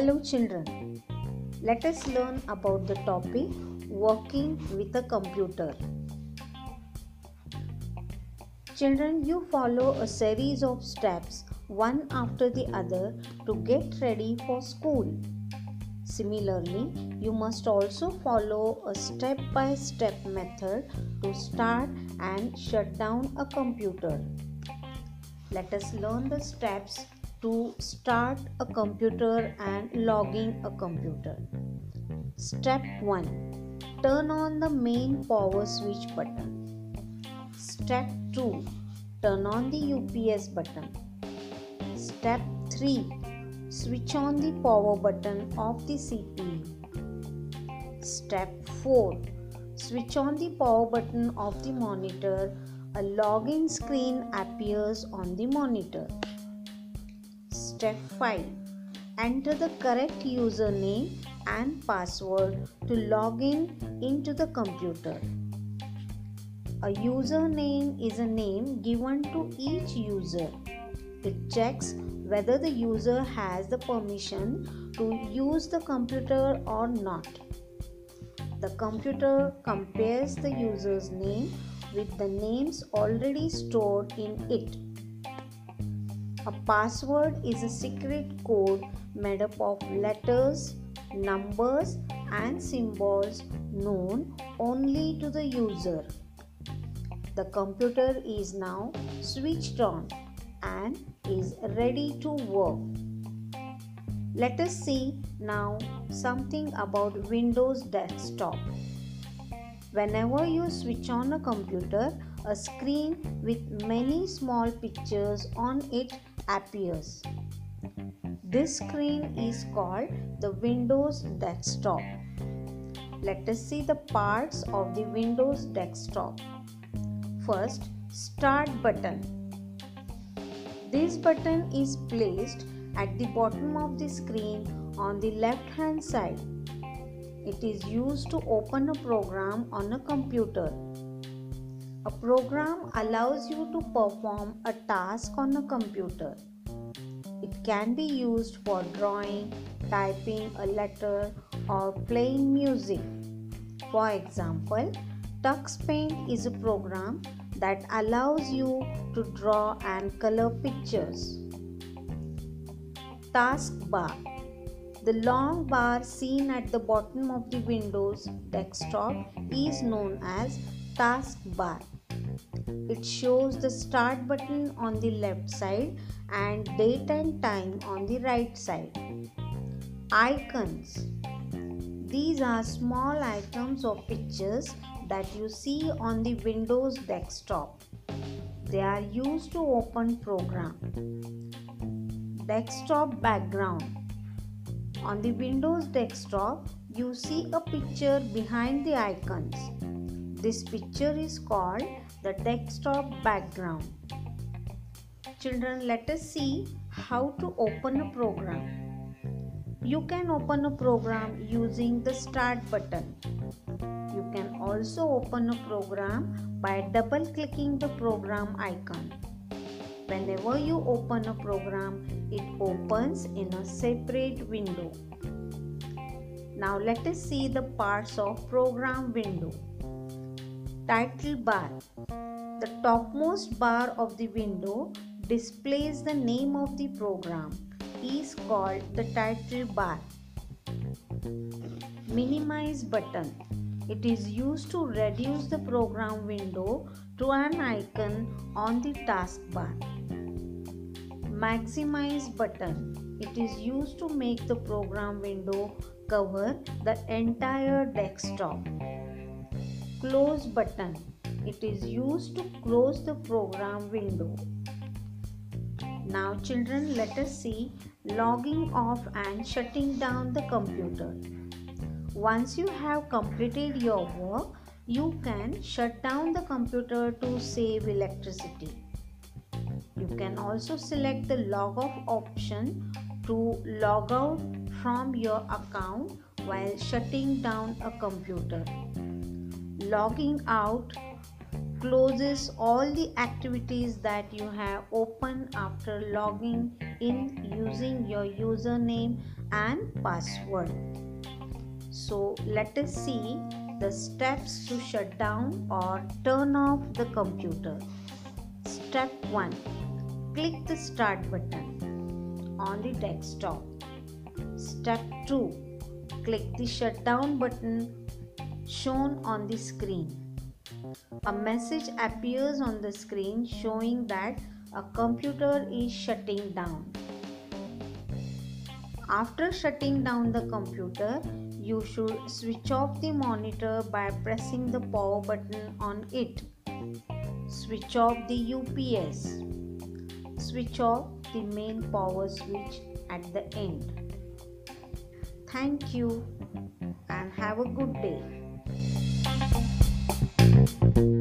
Hello, children. Let us learn about the topic working with a computer. Children, you follow a series of steps one after the other to get ready for school. Similarly, you must also follow a step by step method to start and shut down a computer. Let us learn the steps to start a computer and logging a computer. Step 1 Turn on the main power switch button. Step 2 Turn on the UPS button. Step 3 Switch on the power button of the CPU. Step 4 Switch on the power button of the monitor. A login screen appears on the monitor. Step 5 Enter the correct username and password to log in into the computer. A username is a name given to each user. It checks whether the user has the permission to use the computer or not. The computer compares the user's name with the names already stored in it. A password is a secret code made up of letters, numbers, and symbols known only to the user. The computer is now switched on and is ready to work. Let us see now something about Windows Desktop. Whenever you switch on a computer, a screen with many small pictures on it appears. This screen is called the Windows desktop. Let us see the parts of the Windows desktop. First, Start button. This button is placed at the bottom of the screen on the left hand side. It is used to open a program on a computer. A program allows you to perform a task on a computer. It can be used for drawing, typing a letter, or playing music. For example, Tux Paint is a program that allows you to draw and color pictures. Taskbar The long bar seen at the bottom of the Windows desktop is known as taskbar. It shows the start button on the left side and date and time on the right side. Icons These are small items or pictures that you see on the Windows desktop. They are used to open program. Desktop background On the Windows desktop, you see a picture behind the icons. This picture is called the desktop background. Children, let us see how to open a program. You can open a program using the start button. You can also open a program by double clicking the program icon. Whenever you open a program, it opens in a separate window. Now let us see the parts of program window. Title bar. The topmost bar of the window displays the name of the program is called the title bar. Minimize button. It is used to reduce the program window to an icon on the taskbar. Maximize button. It is used to make the program window cover the entire desktop close button. It is used to close the program window. Now children let us see logging off and shutting down the computer. Once you have completed your work, you can shut down the computer to save electricity. You can also select the log off option to log out from your account while shutting down a computer logging out closes all the activities that you have opened after logging in using your username and password. So let us see the steps to shut down or turn off the computer. Step 1 Click the Start button on the desktop. Step 2 Click the Shutdown button shown on the screen. A message appears on the screen showing that a computer is shutting down. After shutting down the computer, you should switch off the monitor by pressing the power button on it. Switch off the UPS. Switch off the main power switch at the end. Thank you and have a good day thank you